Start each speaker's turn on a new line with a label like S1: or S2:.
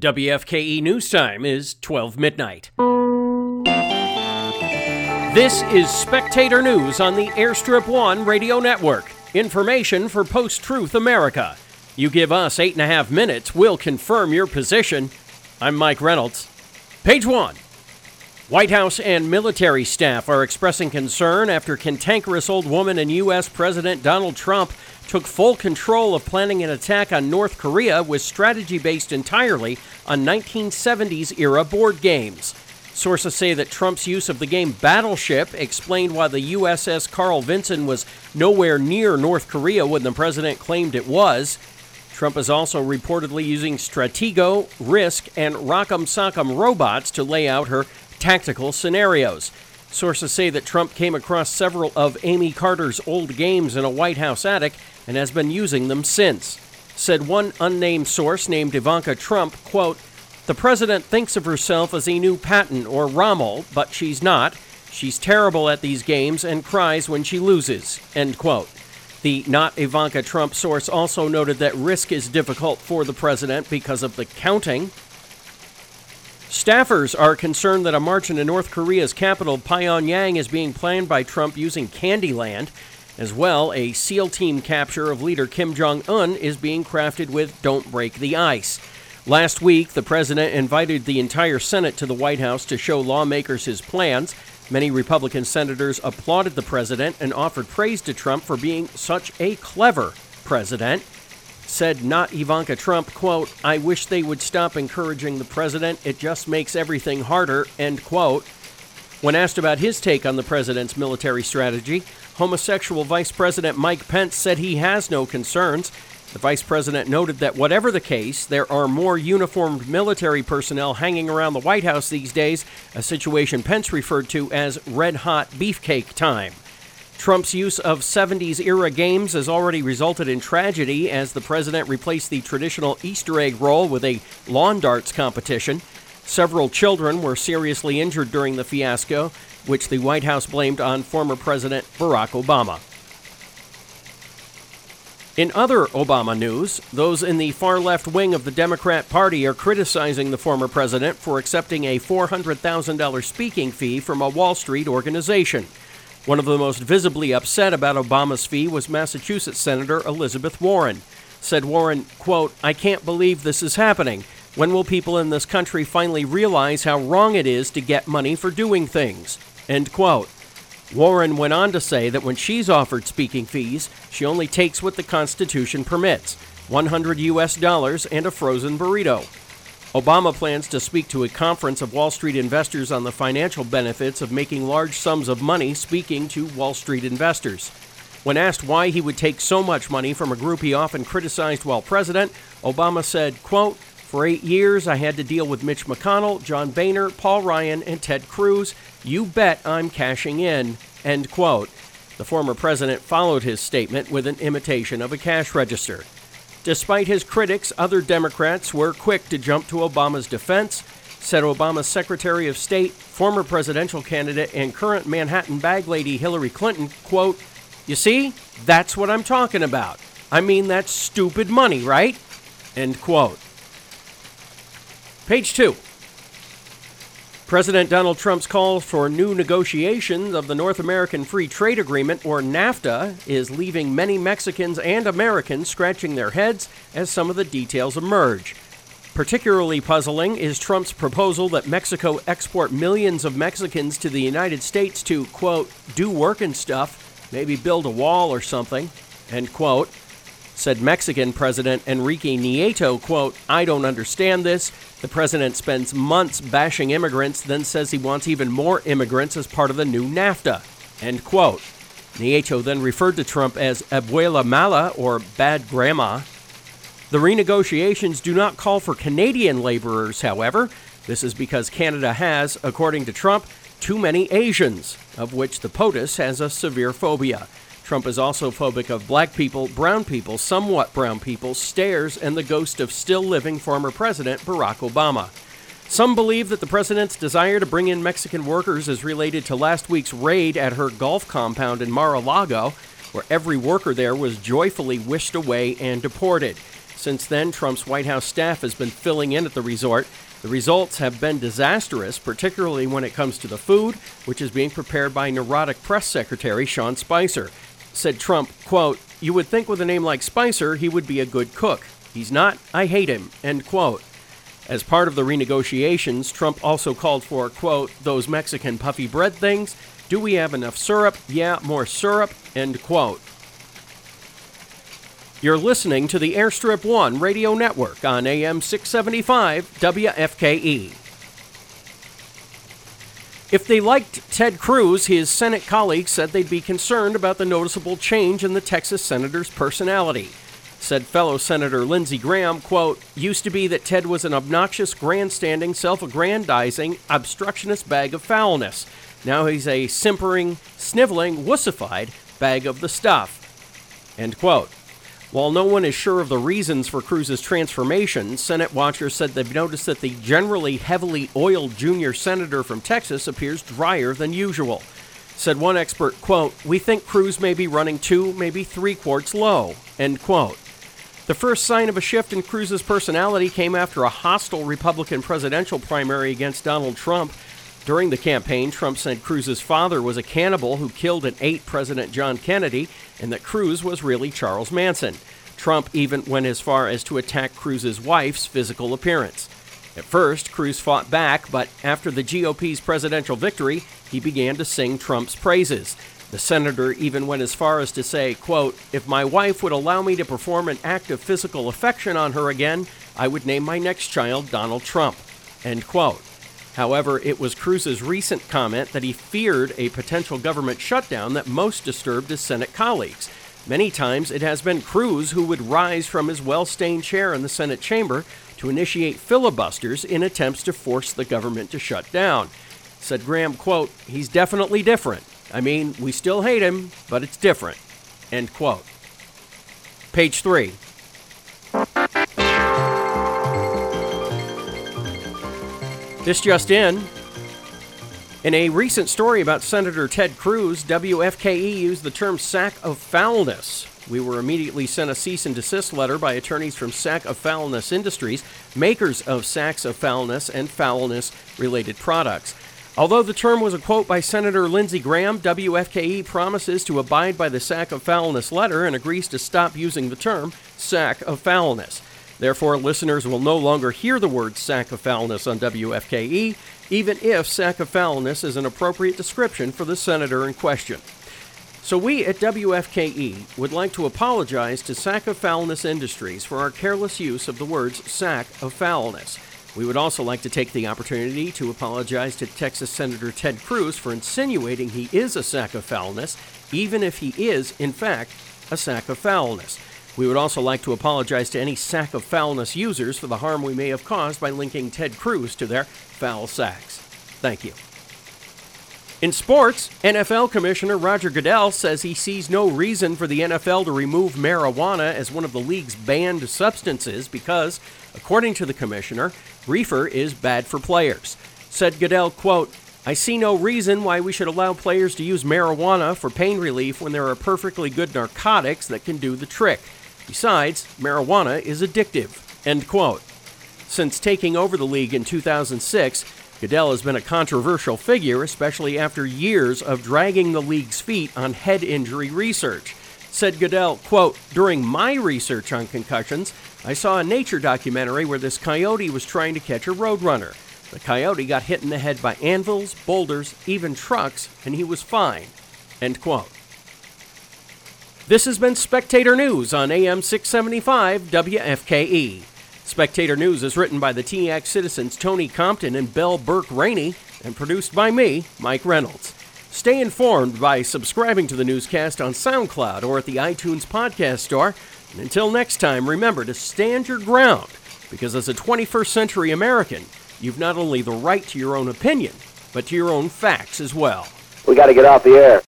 S1: WFKE News Time is 12 midnight. This is Spectator News on the Airstrip One Radio Network. Information for Post Truth America. You give us eight and a half minutes, we'll confirm your position. I'm Mike Reynolds. Page one. White House and military staff are expressing concern after cantankerous old woman and U.S. President Donald Trump took full control of planning an attack on North Korea with strategy based entirely on 1970s era board games. Sources say that Trump's use of the game Battleship explained why the USS Carl Vinson was nowhere near North Korea when the president claimed it was. Trump is also reportedly using Stratego, Risk, and Rock'em Sock'em robots to lay out her tactical scenarios. Sources say that Trump came across several of Amy Carter's old games in a White House attic and has been using them since. Said one unnamed source named Ivanka Trump, quote, The president thinks of herself as a new Patton or Rommel, but she's not. She's terrible at these games and cries when she loses, end quote. The not Ivanka Trump source also noted that risk is difficult for the president because of the counting Staffers are concerned that a march into North Korea's capital, Pyongyang, is being planned by Trump using Candyland. As well, a SEAL team capture of leader Kim Jong un is being crafted with Don't Break the Ice. Last week, the president invited the entire Senate to the White House to show lawmakers his plans. Many Republican senators applauded the president and offered praise to Trump for being such a clever president said not Ivanka Trump, quote, I wish they would stop encouraging the president. It just makes everything harder, end quote. When asked about his take on the president's military strategy, homosexual Vice President Mike Pence said he has no concerns. The vice president noted that whatever the case, there are more uniformed military personnel hanging around the White House these days, a situation Pence referred to as red hot beefcake time. Trump's use of 70s era games has already resulted in tragedy as the president replaced the traditional Easter egg roll with a lawn darts competition. Several children were seriously injured during the fiasco, which the White House blamed on former President Barack Obama. In other Obama news, those in the far left wing of the Democrat Party are criticizing the former president for accepting a $400,000 speaking fee from a Wall Street organization. One of the most visibly upset about Obama's fee was Massachusetts Senator Elizabeth Warren. Said Warren, quote, I can't believe this is happening. When will people in this country finally realize how wrong it is to get money for doing things? End quote. Warren went on to say that when she's offered speaking fees, she only takes what the Constitution permits 100 US dollars and a frozen burrito. Obama plans to speak to a conference of Wall Street investors on the financial benefits of making large sums of money speaking to Wall Street investors. When asked why he would take so much money from a group he often criticized while president, Obama said, quote, For eight years, I had to deal with Mitch McConnell, John Boehner, Paul Ryan, and Ted Cruz. You bet I'm cashing in, end quote. The former president followed his statement with an imitation of a cash register. Despite his critics, other Democrats were quick to jump to Obama's defense, said Obama's Secretary of State, former presidential candidate, and current Manhattan bag lady Hillary Clinton, quote, You see, that's what I'm talking about. I mean, that's stupid money, right? End quote. Page two. President Donald Trump's call for new negotiations of the North American Free Trade Agreement, or NAFTA, is leaving many Mexicans and Americans scratching their heads as some of the details emerge. Particularly puzzling is Trump's proposal that Mexico export millions of Mexicans to the United States to, quote, do work and stuff, maybe build a wall or something, end quote said Mexican President Enrique Nieto, quote, I don't understand this. The president spends months bashing immigrants, then says he wants even more immigrants as part of the new NAFTA, end quote. Nieto then referred to Trump as abuela mala, or bad grandma. The renegotiations do not call for Canadian laborers, however. This is because Canada has, according to Trump, too many Asians, of which the POTUS has a severe phobia. Trump is also phobic of black people, brown people, somewhat brown people, stairs, and the ghost of still living former President Barack Obama. Some believe that the president's desire to bring in Mexican workers is related to last week's raid at her golf compound in Mar a Lago, where every worker there was joyfully wished away and deported. Since then, Trump's White House staff has been filling in at the resort. The results have been disastrous, particularly when it comes to the food, which is being prepared by neurotic press secretary Sean Spicer. Said Trump, quote, You would think with a name like Spicer, he would be a good cook. He's not. I hate him. End quote. As part of the renegotiations, Trump also called for, quote, those Mexican puffy bread things. Do we have enough syrup? Yeah, more syrup. End quote. You're listening to the Airstrip One radio network on AM 675 WFKE. If they liked Ted Cruz, his Senate colleagues said they'd be concerned about the noticeable change in the Texas senator's personality. Said fellow Senator Lindsey Graham, quote, used to be that Ted was an obnoxious, grandstanding, self aggrandizing, obstructionist bag of foulness. Now he's a simpering, sniveling, wussified bag of the stuff. End quote. While no one is sure of the reasons for Cruz's transformation, Senate watchers said they've noticed that the generally heavily oiled junior senator from Texas appears drier than usual. Said one expert, quote, We think Cruz may be running two, maybe three quarts low, end quote. The first sign of a shift in Cruz's personality came after a hostile Republican presidential primary against Donald Trump. During the campaign, Trump said Cruz's father was a cannibal who killed and ate President John Kennedy, and that Cruz was really Charles Manson. Trump even went as far as to attack Cruz's wife's physical appearance. At first, Cruz fought back, but after the GOP's presidential victory, he began to sing Trump's praises. The senator even went as far as to say, quote, If my wife would allow me to perform an act of physical affection on her again, I would name my next child Donald Trump. End quote. However, it was Cruz's recent comment that he feared a potential government shutdown that most disturbed his Senate colleagues. Many times it has been Cruz who would rise from his well stained chair in the Senate chamber to initiate filibusters in attempts to force the government to shut down. Said Graham, quote, He's definitely different. I mean, we still hate him, but it's different. End quote. Page 3. This just in. In a recent story about Senator Ted Cruz, WFKE used the term sack of foulness. We were immediately sent a cease and desist letter by attorneys from Sack of Foulness Industries, makers of sacks of foulness and foulness related products. Although the term was a quote by Senator Lindsey Graham, WFKE promises to abide by the sack of foulness letter and agrees to stop using the term sack of foulness. Therefore, listeners will no longer hear the word sack of foulness on WFKE, even if sack of foulness is an appropriate description for the senator in question. So, we at WFKE would like to apologize to Sack of Foulness Industries for our careless use of the words sack of foulness. We would also like to take the opportunity to apologize to Texas Senator Ted Cruz for insinuating he is a sack of foulness, even if he is, in fact, a sack of foulness. We would also like to apologize to any sack of foulness users for the harm we may have caused by linking Ted Cruz to their foul sacks. Thank you. In sports, NFL Commissioner Roger Goodell says he sees no reason for the NFL to remove marijuana as one of the league's banned substances because, according to the commissioner, reefer is bad for players. Said Goodell, quote, I see no reason why we should allow players to use marijuana for pain relief when there are perfectly good narcotics that can do the trick. Besides, marijuana is addictive. End quote. Since taking over the league in 2006, Goodell has been a controversial figure, especially after years of dragging the league's feet on head injury research. Said Goodell, quote, During my research on concussions, I saw a nature documentary where this coyote was trying to catch a roadrunner. The coyote got hit in the head by anvils, boulders, even trucks, and he was fine. End quote. This has been Spectator News on AM 675 WFKE. Spectator News is written by the TX citizens Tony Compton and Bell Burke Rainey and produced by me, Mike Reynolds. Stay informed by subscribing to the newscast on SoundCloud or at the iTunes Podcast Store. And until next time, remember to stand your ground because as a 21st century American, you've not only the right to your own opinion, but to your own facts as well.
S2: We got to get off the air.